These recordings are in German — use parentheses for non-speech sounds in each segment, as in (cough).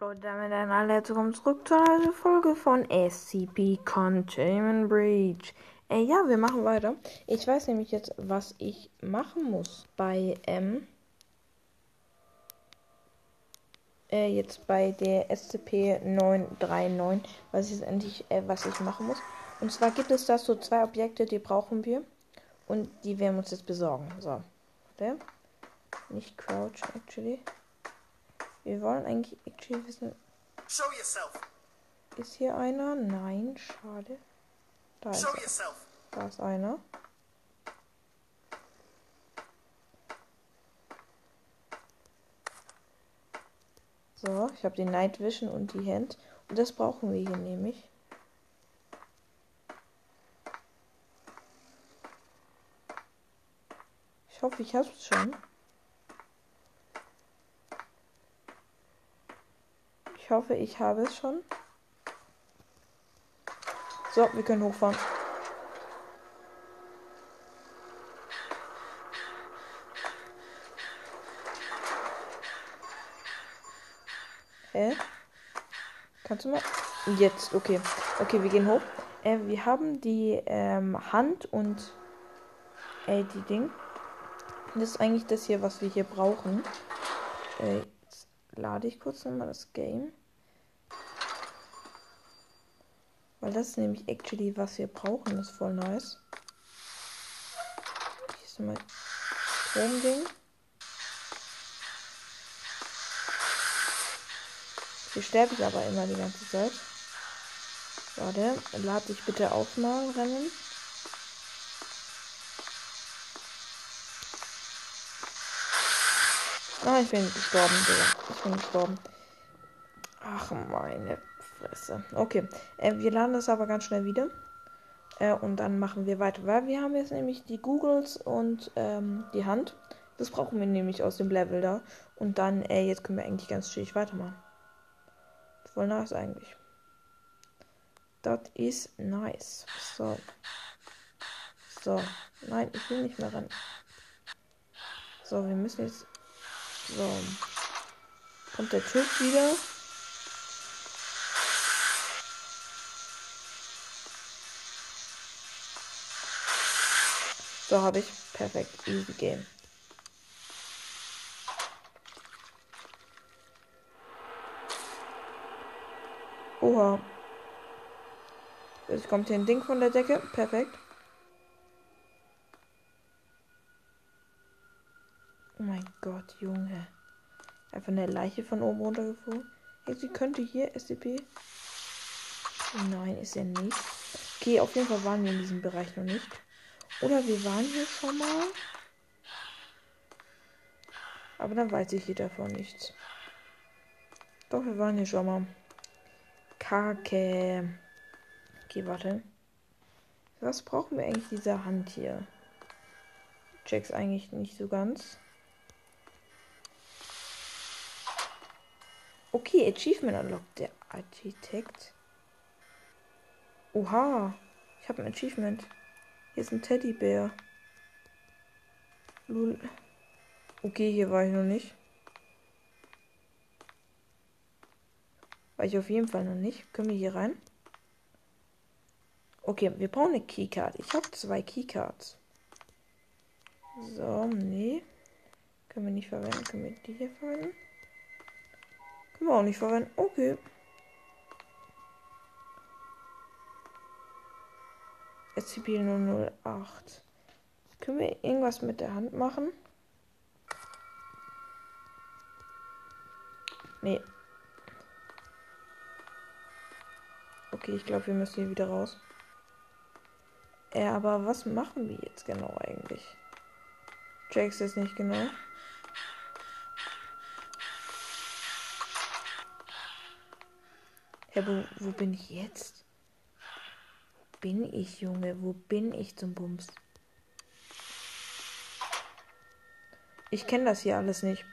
Leute, damit ein alle herzlich zurück zu einer Folge von SCP Containment Breach. Äh, ja, wir machen weiter. Ich weiß nämlich jetzt, was ich machen muss bei, ähm, äh, jetzt bei der SCP-939, was ich endlich, äh, was ich machen muss. Und zwar gibt es da so zwei Objekte, die brauchen wir. Und die werden wir uns jetzt besorgen. So. Warte. Nicht crouch, actually. Wir wollen eigentlich actually wissen. Show yourself. Ist hier einer? Nein, schade. Da ist, Show yourself. da ist einer. So, ich habe die Night Vision und die Hand. Und das brauchen wir hier nämlich. Ich hoffe, ich hab's schon. Ich hoffe, ich habe es schon. So, wir können hochfahren. Hä? Kannst du mal? Jetzt, okay. Okay, wir gehen hoch. Äh, wir haben die ähm, Hand und äh, die Ding. Das ist eigentlich das hier, was wir hier brauchen. Äh, jetzt lade ich kurz nochmal das Game. Weil das ist nämlich actually, was wir brauchen. Das ist voll nice. Hier ist nochmal Stromding. Hier sterbe ich aber immer die ganze Zeit. Warte, lad dich bitte auf mal, Rennen. Ah, ich bin gestorben, Digga. Ich bin gestorben. Ach, meine Fresse. Okay, äh, wir laden das aber ganz schnell wieder. Äh, und dann machen wir weiter. Weil wir haben jetzt nämlich die Googles und ähm, die Hand. Das brauchen wir nämlich aus dem Level da. Und dann, äh, jetzt können wir eigentlich ganz chillig weitermachen. Voll nice eigentlich. Das ist nice. So. So. Nein, ich will nicht mehr rennen. So, wir müssen jetzt. So. Kommt der Typ wieder. So habe ich. Perfekt. Easy Game. Oha. Jetzt kommt hier ein Ding von der Decke. Perfekt. Oh mein Gott, Junge. Einfach eine Leiche von oben runtergeflogen. Hey, sie könnte hier SCP. Nein, ist er nicht. Okay, auf jeden Fall waren wir in diesem Bereich noch nicht. Oder wir waren hier schon mal. Aber dann weiß ich hier davon nichts. Doch, wir waren hier schon mal. Kacke. Okay, warte. Was brauchen wir eigentlich diese Hand hier? Check's eigentlich nicht so ganz. Okay, Achievement unlocked. Der Architekt. Oha. Ich habe ein Achievement. Hier ist ein Teddybär. Lul. Okay, hier war ich noch nicht. War ich auf jeden Fall noch nicht. Können wir hier rein? Okay, wir brauchen eine Keycard. Ich habe zwei Keycards. So, nee. Können wir nicht verwenden. Können wir die hier verwenden? Können wir auch nicht verwenden. Okay. SCP-008. Können wir irgendwas mit der Hand machen? Nee. Okay, ich glaube, wir müssen hier wieder raus. Äh, aber was machen wir jetzt genau eigentlich? Check's jetzt nicht genau. Hä, wo, wo bin ich jetzt? Bin ich, Junge? Wo bin ich zum Bums? Ich kenne das hier alles nicht.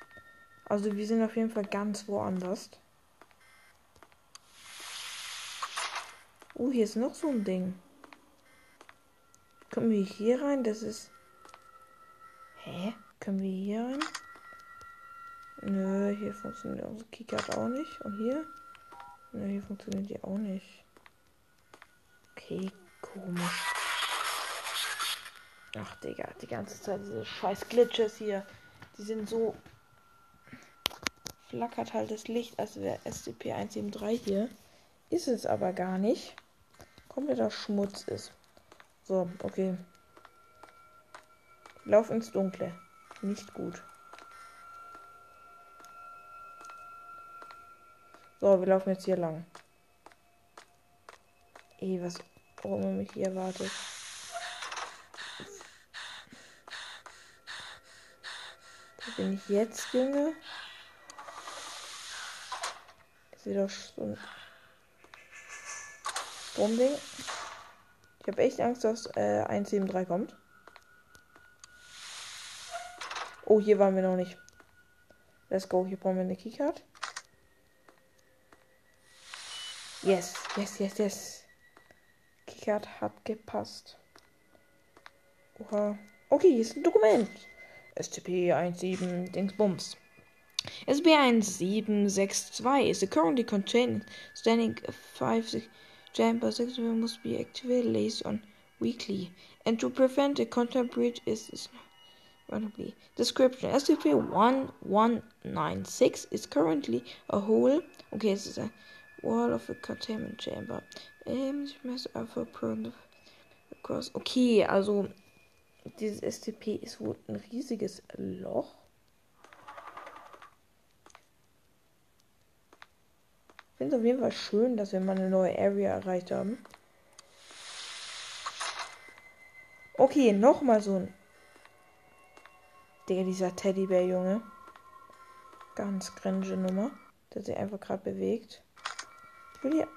Also wir sind auf jeden Fall ganz woanders. Oh, hier ist noch so ein Ding. Können wir hier rein? Das ist. Hä? Können wir hier rein? Nö, hier funktioniert unsere Keycard auch nicht. Und hier? Nö, hier funktioniert die auch nicht. Okay, komisch. Ach, Digga, die ganze Zeit diese scheiß Glitches hier. Die sind so. Flackert halt das Licht, als wäre SCP-173 hier. Ist es aber gar nicht. Kompletter Schmutz ist. So, okay. Lauf ins Dunkle. Nicht gut. So, wir laufen jetzt hier lang. Ey, was auch immer mich hier erwartet. Wo bin ich jetzt, Junge? Ist wieder so ein Stromding. Ich habe echt Angst, dass äh, 173 kommt. Oh, hier waren wir noch nicht. Let's go. Hier brauchen wir eine Keycard. Yes, yes, yes, yes. Keycard hat gepasst. Oha. Okay, hier ist ein Dokument. SCP-17 Dingsbums. SCP-1762 is currently contained standing 5 chamber 6 must be activated lays on weekly. And to prevent a content breach is, is randomly. Description SCP-1196 is currently a hole. Okay, this is a wall of a containment chamber. Um, okay, also dieses SCP ist wohl ein riesiges Loch. Ich finde es auf jeden Fall schön, dass wir mal eine neue Area erreicht haben. Okay, nochmal so ein. Digga, dieser Teddybär, Junge. Ganz cringe Nummer. Der sich einfach gerade bewegt. Ich will hier.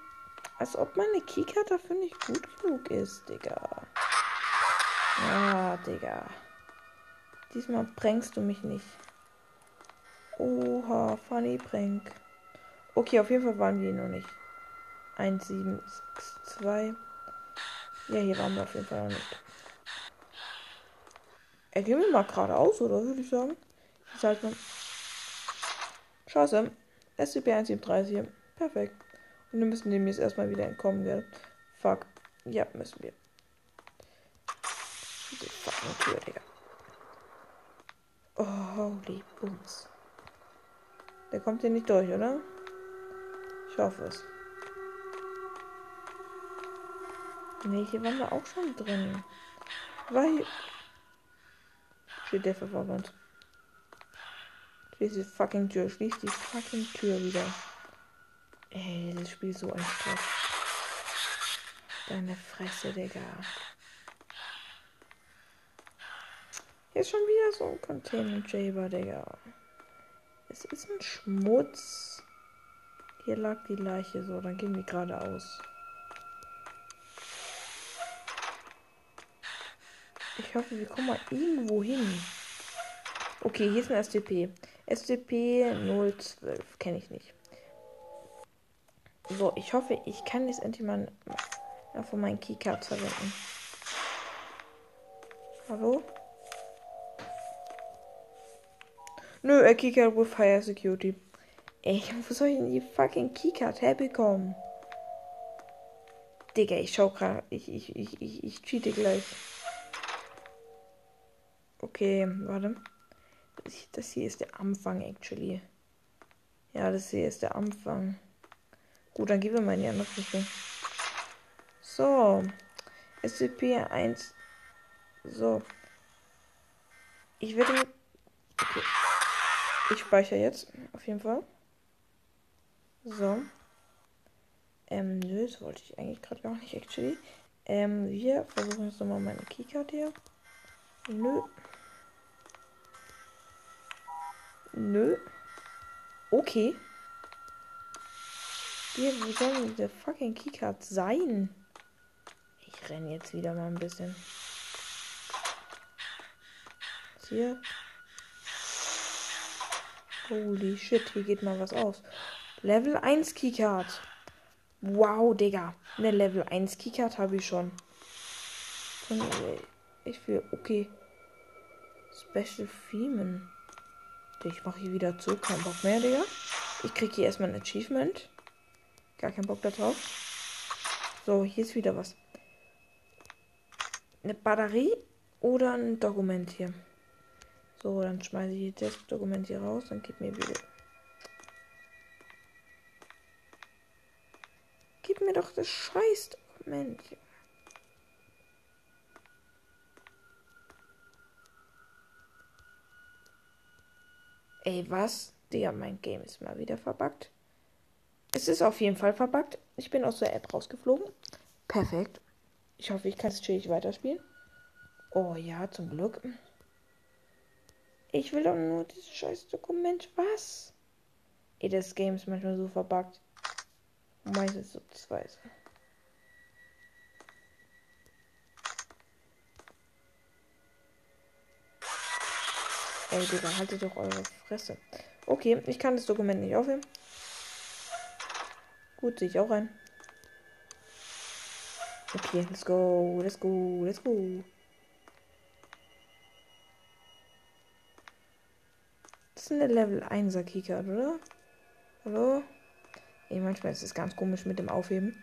Als ob meine Keycard dafür nicht gut genug ist, Digga. Ah, Digga. Diesmal pränkst du mich nicht. Oha, funny prank. Okay, auf jeden Fall waren wir noch nicht. 1, 7, 6, 2. Ja, hier waren wir auf jeden Fall noch nicht. Er geht mir mal geradeaus, oder würde ich sagen? Jetzt halt mal. Scheiße. SCP-137. Perfekt. Und wir müssen dem jetzt erstmal wieder entkommen, gell? Fuck. Ja, müssen wir. Diese fucking Tür, Digga. Oh, holy Bums. Der kommt hier nicht durch, oder? Ich hoffe es. Ne, hier waren wir auch schon drin. Weil. Steht der Verwandte. Schließ die fucking Tür. Schließ die fucking Tür wieder. Ey, das Spiel ist so ein Stress. Deine Fresse, Digga. Hier ist schon wieder so ein Containment Jaber, Digga. Es ist ein Schmutz. Hier lag die Leiche so, dann gehen wir geradeaus. Ich hoffe, wir kommen mal irgendwo hin. Okay, hier ist ein STP. STP 012. Kenne ich nicht. So, ich hoffe, ich kann jetzt endlich mal von meinen Keycard verwenden. Hallo? Nö, er Keycard with Fire Security. Ey, (laughs) wo soll ich denn die fucking Keycard herbekommen? Digga, ich schau grad. Ich, ich, ich, ich, ich cheate gleich. Okay, warte. Das hier ist der Anfang, actually. Ja, das hier ist der Anfang. Gut, dann gehen wir mal in die andere Richtung. So. SCP-1. So. Ich werde. Okay. Ich speichere jetzt. Auf jeden Fall. So. Ähm, nö, das wollte ich eigentlich gerade gar nicht, actually. Ähm, wir versuchen jetzt nochmal meine Keycard hier. Nö. Nö. Okay. Hier, wo soll denn diese fucking Keycard sein? Ich renne jetzt wieder mal ein bisschen. Was hier? Holy shit, hier geht mal was aus. Level 1 Keycard. Wow, Digga. Eine Level 1 Keycard habe ich schon. ich will, okay. Special Freeman. Ich mache hier wieder zu. Kein Bock mehr, Digga. Ich kriege hier erstmal ein Achievement. Gar keinen Bock darauf. So, hier ist wieder was. Eine Batterie oder ein Dokument hier. So, dann schmeiße ich das Dokument hier raus und gib mir wieder. Gib mir doch das scheiß Dokument. Ey, was? Digga, mein Game ist mal wieder verbuggt. Es ist auf jeden Fall verbuggt. Ich bin aus der App rausgeflogen. Perfekt. Ich hoffe, ich kann es chillig weiterspielen. Oh ja, zum Glück. Ich will doch nur dieses scheiß Dokument. Was? Ey, das Game ist manchmal so verbuggt. Meistens so zwei. Ey, Digga, haltet doch eure Fresse. Okay, ich kann das Dokument nicht aufheben. Gut, sehe ich auch ein. Okay, let's go, let's go, let's go. Das ist eine Level 1er Keycard, oder? Hallo? Ey, manchmal ist es ganz komisch mit dem Aufheben.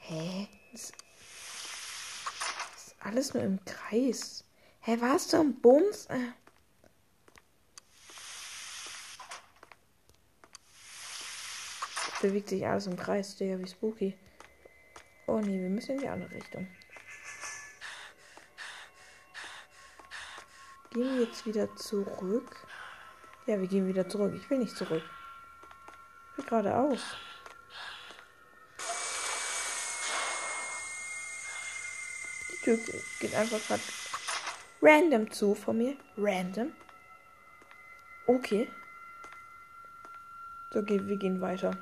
Hä? Das ist alles nur im Kreis. Hä, warst du am Bums? Äh. Bewegt sich alles im Kreis, Digga, wie spooky. Oh nee, wir müssen in die andere Richtung. Gehen wir jetzt wieder zurück? Ja, wir gehen wieder zurück. Ich will nicht zurück. Ich will geradeaus. Die Tür geht einfach gerade random zu von mir. Random. Okay. So, okay, wir gehen weiter.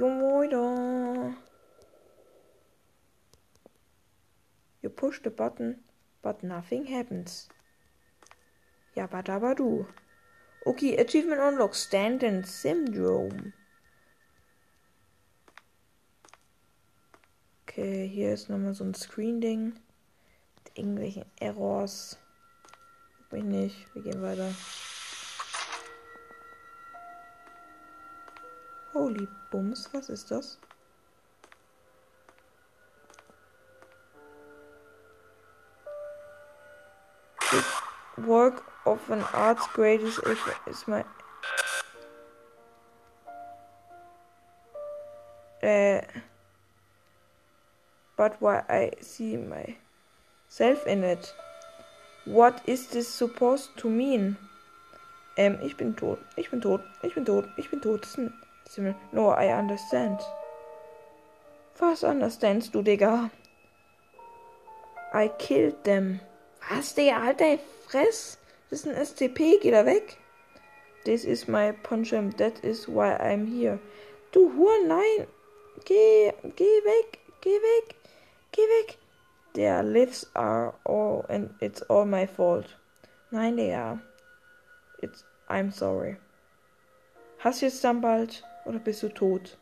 Weiter. You push the button, but nothing happens. Ja, du. Okay, Achievement Unlock, Stand-in Syndrome. Okay, hier ist nochmal so ein Screen-Ding irgendwelchen Errors. Mich nicht. Wir gehen weiter. Holy Bums, was ist das? The work of an art's greatest is my uh, but why I see my self in it. What is this supposed to mean? Ähm, ich bin tot. Ich bin tot. Ich bin tot. Ich bin tot. No, I understand. Was understandst du, Digga? I killed them. Was, Digga? Halt dein Fress. Das ist ein SCP. Geh da weg. This is my Poncham. That is why I'm here. Du Huren, nein. Geh, geh weg. Geh weg. Geh weg. Their lives are all and it's all my fault. Nein, Digga. It's I'm sorry. Hast du jetzt dann bald oder bist du tot?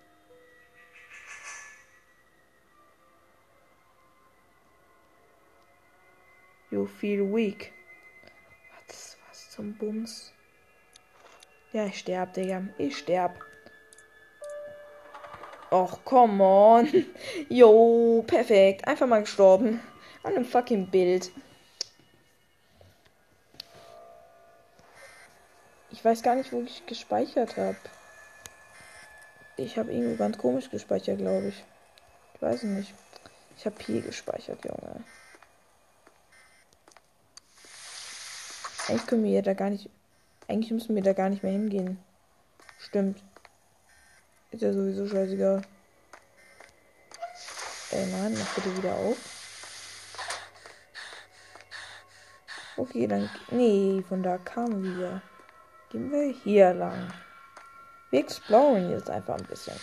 You feel weak. Was, was zum Bums? Ja, ich sterb, Digga. Ich sterb. Och, come on. (laughs) Jo, perfekt. Einfach mal gestorben. An einem fucking Bild. Ich weiß gar nicht, wo ich gespeichert habe. Ich habe irgendwo ganz komisch gespeichert, glaube ich. Ich weiß nicht. Ich habe hier gespeichert, Junge. Eigentlich können wir da gar nicht. Eigentlich müssen wir da gar nicht mehr hingehen. Stimmt. Ist ja sowieso scheißegal. Ey, nein, mach bitte wieder auf. Okay, dann. Nee, von da kamen wir. Gehen wir hier lang. Wir exploren jetzt einfach ein bisschen.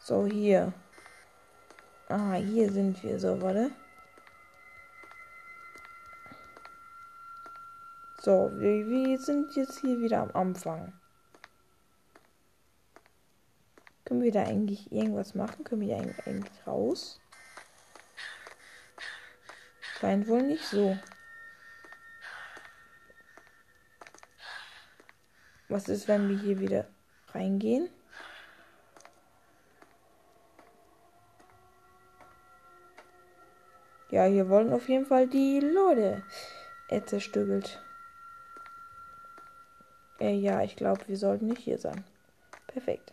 So, hier. Ah, hier sind wir. So, warte. So, wir, wir sind jetzt hier wieder am Anfang. Können wir da eigentlich irgendwas machen? Können wir eigentlich raus? Scheint wohl nicht so. Was ist, wenn wir hier wieder reingehen? Ja, hier wollen auf jeden Fall die Leute äh, zerstückelt. Äh, ja, ich glaube, wir sollten nicht hier sein. Perfekt.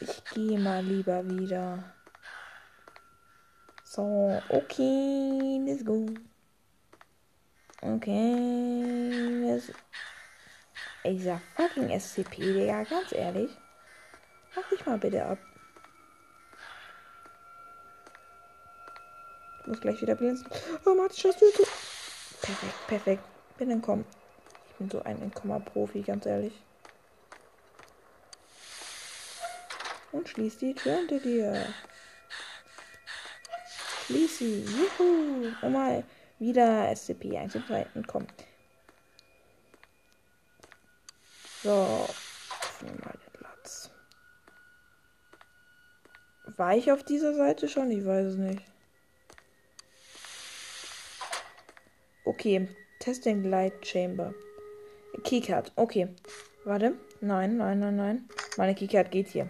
Ich gehe mal lieber wieder. So, okay, let's go. Okay. Ey, dieser fucking SCP, Digga, ganz ehrlich. Mach dich mal bitte ab. Ich muss gleich wieder blinzen. Oh, Mats, schaust du Perfekt, perfekt. Bin entkommen. Ich bin so ein Entkommer-Profi, ganz ehrlich. Und schließ die Tür hinter dir. Schließ sie. Juhu. Oh mal, wieder SCP-1 und 2 entkommen. So. Öffnen mal den Platz. War ich auf dieser Seite schon? Ich weiß es nicht. Okay. Testing Light Chamber. Keycard. Okay. Warte. Nein, nein, nein, nein. Meine Keycard geht hier.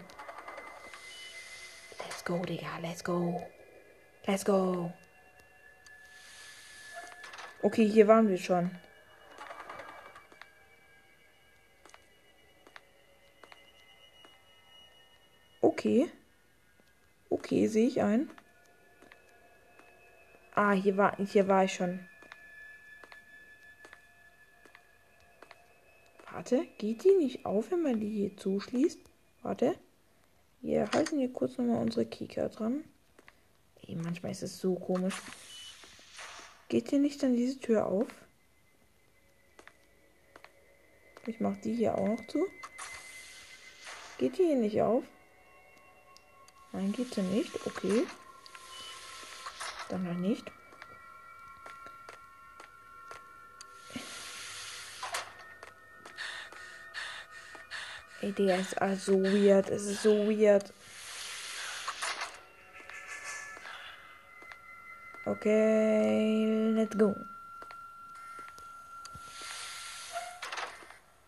Let's go, Digga. Let's go. Let's go. Okay, hier waren wir schon. Okay. Okay, sehe ich ein. Ah, hier war, hier war ich schon. Warte, geht die nicht auf, wenn man die hier zuschließt? Warte. Wir halten hier kurz nochmal unsere Kika dran. Ey, manchmal ist es so komisch. Geht hier nicht dann diese Tür auf? Ich mach die hier auch noch zu. Geht die hier nicht auf? Nein, geht sie nicht. Okay. Dann noch nicht. Ey, der ist also weird. Es ist so weird. Okay, let's go.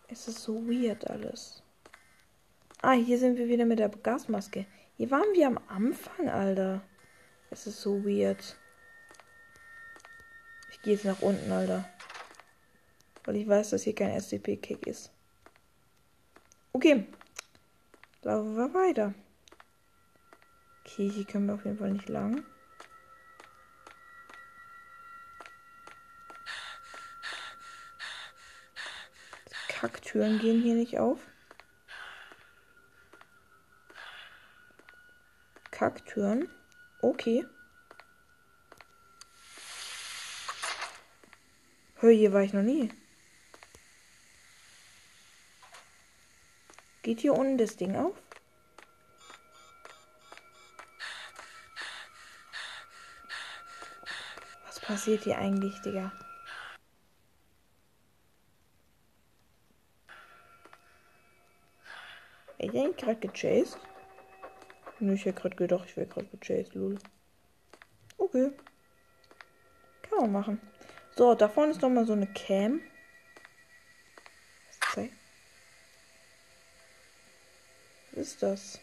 Es ist so weird alles. Ah, hier sind wir wieder mit der Gasmaske. Hier waren wir am Anfang, Alter. Es ist so weird. Ich gehe jetzt nach unten, Alter. Weil ich weiß, dass hier kein SCP-Kick ist. Okay. Laufen wir weiter. Okay, hier können wir auf jeden Fall nicht lang. Die Kacktüren gehen hier nicht auf. Kacktüren. Okay. Hör, hier war ich noch nie. Geht hier unten das Ding auf? Was passiert hier eigentlich, Digga? Ich denke gerade gechased. Nö, ich hätte gerade gedacht, ich wäre gerade gechased, lul. Okay. Kann man machen. So, da vorne ist nochmal so eine Cam. Was ist das?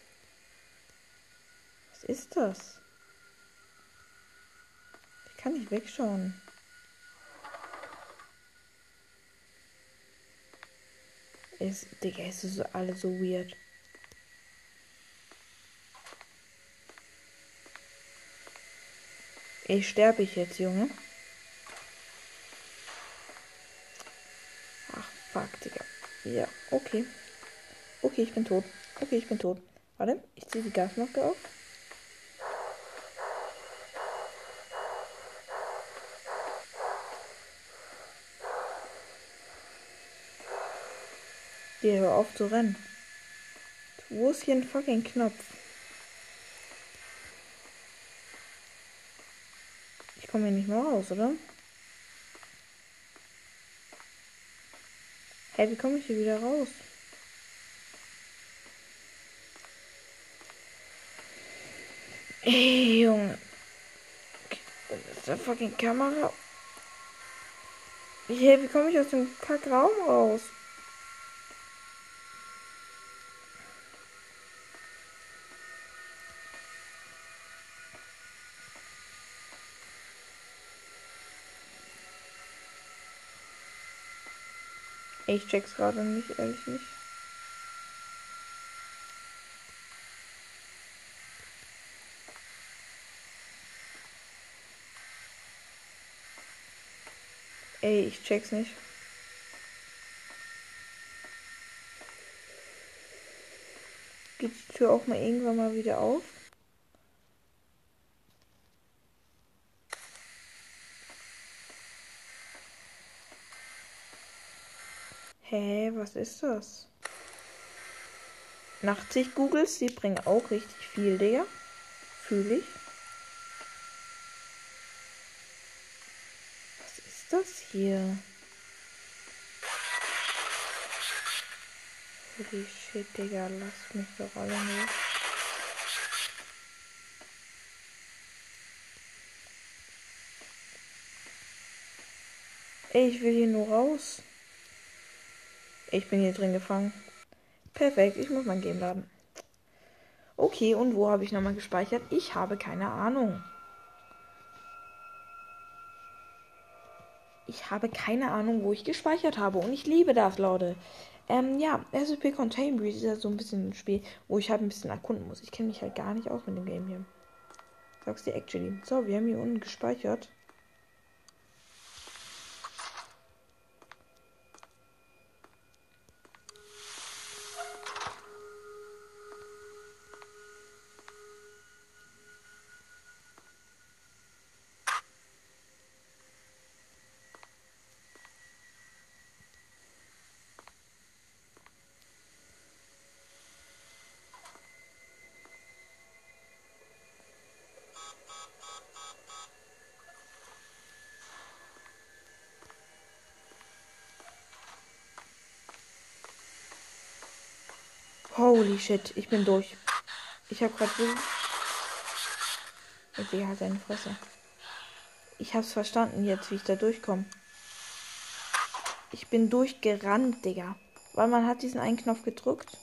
Was ist das? Ich kann nicht wegschauen. Ist, Digga, ist alles so weird. Ich sterbe ich jetzt, Junge. Ach, fuck, Digga. Ja, okay. Okay, ich bin tot. Okay, ich bin tot. Warte, ich ziehe die Gasmaske auf. Die hör auf zu rennen. Wo ist hier ein fucking Knopf? Ich komme hier nicht mehr raus, oder? Hey, wie komme ich hier wieder raus? Ey, Junge. Das ist der fucking Kamera. Hey, wie komme ich aus dem Kackraum raus? Ich check's gerade nicht, ehrlich nicht. Ey, ich check's nicht. Geht die Tür auch mal irgendwann mal wieder auf? Hä, was ist das? Nachtsicht-Googles, die bringen auch richtig viel, Digga. Fühle ich. Was ist das hier? Holy shit, Digga, lass mich doch alle nicht. Ey, ich will hier nur raus. Ich bin hier drin gefangen. Perfekt, ich muss mein Game laden. Okay, und wo habe ich nochmal gespeichert? Ich habe keine Ahnung. Ich habe keine Ahnung, wo ich gespeichert habe. Und ich liebe das, Leute. Ähm, ja, SCP Contain Breach ist ja so ein bisschen ein Spiel, wo ich halt ein bisschen erkunden muss. Ich kenne mich halt gar nicht aus mit dem Game hier. Sag's dir actually. So, wir haben hier unten gespeichert. Holy shit, ich bin durch. Ich habe gerade. Okay, halt deine Fresse. Ich hab's verstanden jetzt, wie ich da durchkomme. Ich bin durchgerannt, Digga. Weil man hat diesen einen Knopf gedrückt.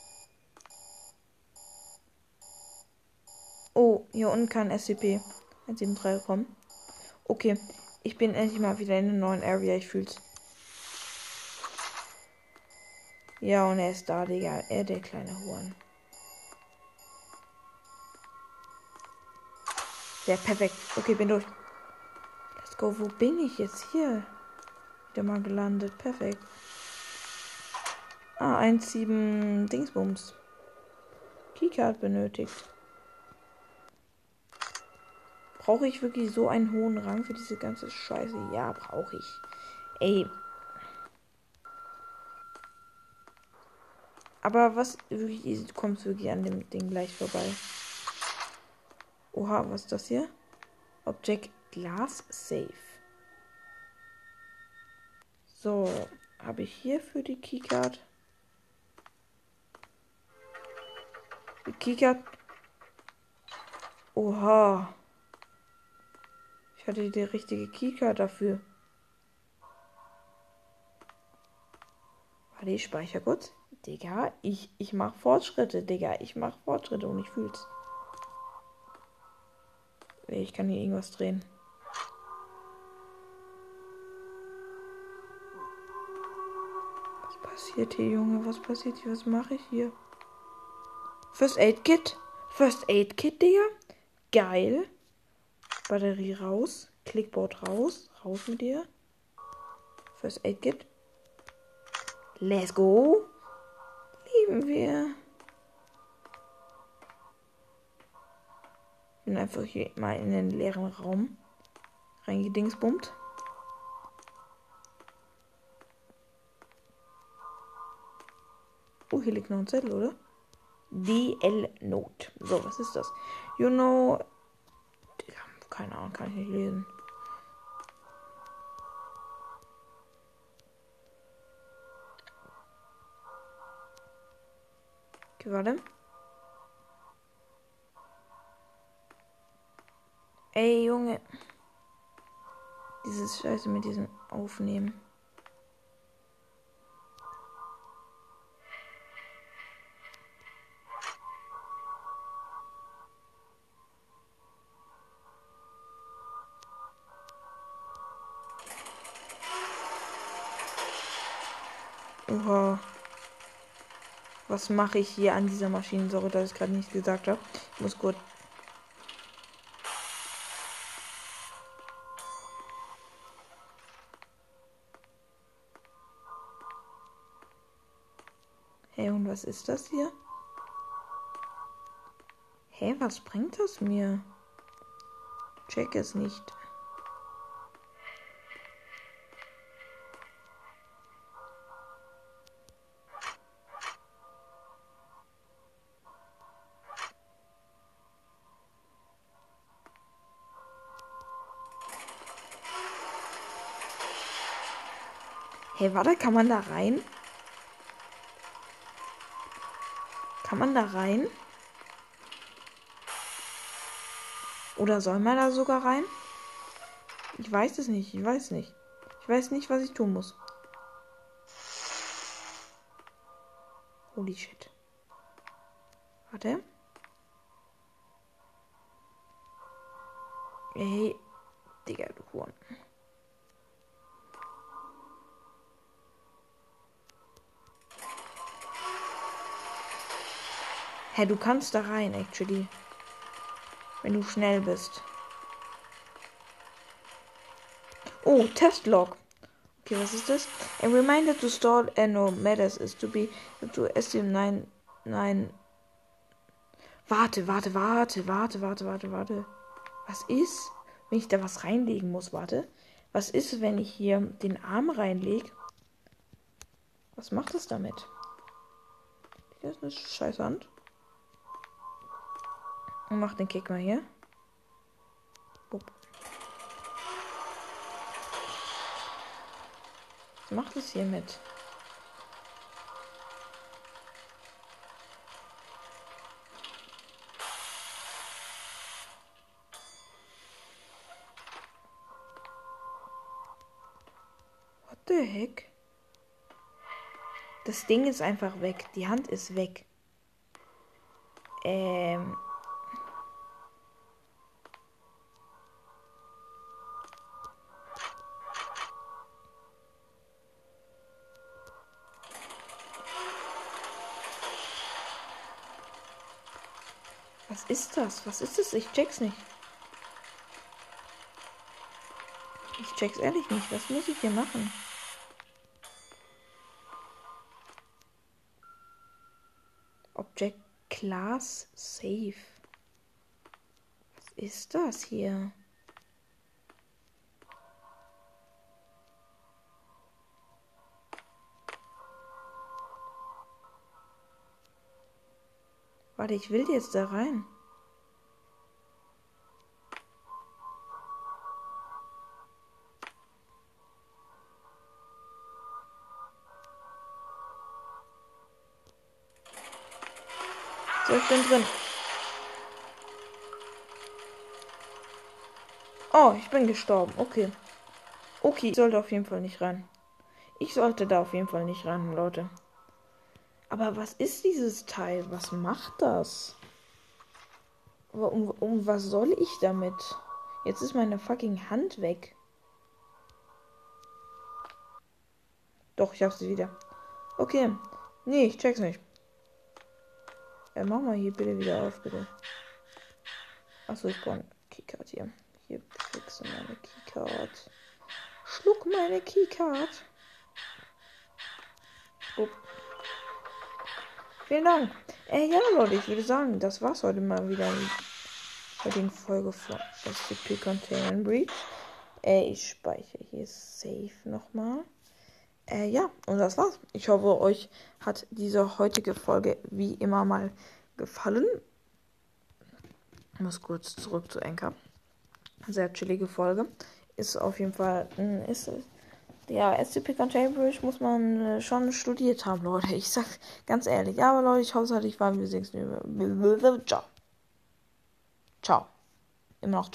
Oh, hier unten kann SCP-173 kommen. Okay, ich bin endlich mal wieder in einer neuen Area. Ich fühl's. Ja, und er ist da, Digga. Er, der kleine Huren. Der perfekt. Okay, bin durch. Let's go. Wo bin ich jetzt hier? Wieder mal gelandet. Perfekt. Ah, 1,7 Dingsbums. Keycard benötigt. Brauche ich wirklich so einen hohen Rang für diese ganze Scheiße? Ja, brauche ich. Ey, Aber was wirklich, du kommst wirklich an dem Ding gleich vorbei. Oha, was ist das hier? Object Glass Safe. So, habe ich hier für die Keycard. Die Keycard. Oha. Ich hatte die richtige Keycard dafür. Ich speichere kurz. Digga, ich, ich mach Fortschritte, Digga. Ich mach Fortschritte und ich fühl's. Ich kann hier irgendwas drehen. Was passiert hier, Junge? Was passiert hier? Was mache ich hier? First Aid Kit? First Aid Kit, Digga? Geil. Batterie raus. Clickboard raus. Raus mit dir. First Aid Kit. Let's go lieben wir. Bin einfach hier mal in den leeren Raum reingedingsbummt. Oh, hier liegt noch ein Zettel, oder? DL-Note. So, was ist das? You know. Keine Ahnung, kann ich nicht lesen. Okay, warte. Ey, Junge. Dieses Scheiße mit diesem Aufnehmen. Oha. Was mache ich hier an dieser Maschine? Sorry, dass ich gerade nicht gesagt habe. Ich muss kurz. Hey, und was ist das hier? Hey, was bringt das mir? Check es nicht. Hey, warte, kann man da rein? Kann man da rein? Oder soll man da sogar rein? Ich weiß es nicht. Ich weiß nicht. Ich weiß nicht, was ich tun muss. Holy shit. Warte. Ey, Digga, du Huren. Hä, du kannst da rein, actually. Wenn du schnell bist. Oh, Testlog. Okay, was ist das? A reminder to store and no matters is to be to estimate 9 9 Warte, warte, warte, warte, warte, warte, warte. Was ist, wenn ich da was reinlegen muss? Warte. Was ist, wenn ich hier den Arm reinlege? Was macht es damit? Das ist eine scheiß Hand. Und mach den Kick mal hier. Bup. Was macht hier mit? What the heck? Das Ding ist einfach weg. Die Hand ist weg. Ähm. Ist das? Was ist das? Ich check's nicht. Ich check's ehrlich nicht. Was muss ich hier machen? Object Class Safe. Was ist das hier? Warte, ich will jetzt da rein. Bin drin. Oh, ich bin gestorben. Okay. Okay, ich sollte auf jeden Fall nicht rein. Ich sollte da auf jeden Fall nicht rein, Leute. Aber was ist dieses Teil? Was macht das? Aber um, um was soll ich damit? Jetzt ist meine fucking Hand weg. Doch, ich hab sie wieder. Okay. Nee, ich check's nicht. Äh, mach mal hier bitte wieder auf, bitte. Achso, ich brauche eine Keycard hier. Hier kriegst du meine Keycard. Schluck meine Keycard. Upp. Vielen Dank. Äh, ja, Leute, ich würde sagen, das war's heute mal wieder bei den Folge von SCP Containment Breach. Äh, ich speichere hier safe nochmal. Äh, ja, und das war's. Ich hoffe, euch hat diese heutige Folge wie immer mal gefallen. Ich muss kurz zurück zu Enker. Sehr chillige Folge. Ist auf jeden Fall, ist, ja, SCP Containbridge muss man äh, schon studiert haben, Leute. Ich sag ganz ehrlich. Ja, aber Leute, ich hoffe, ich war wir sehen Ciao. Ciao. Immer noch ciao.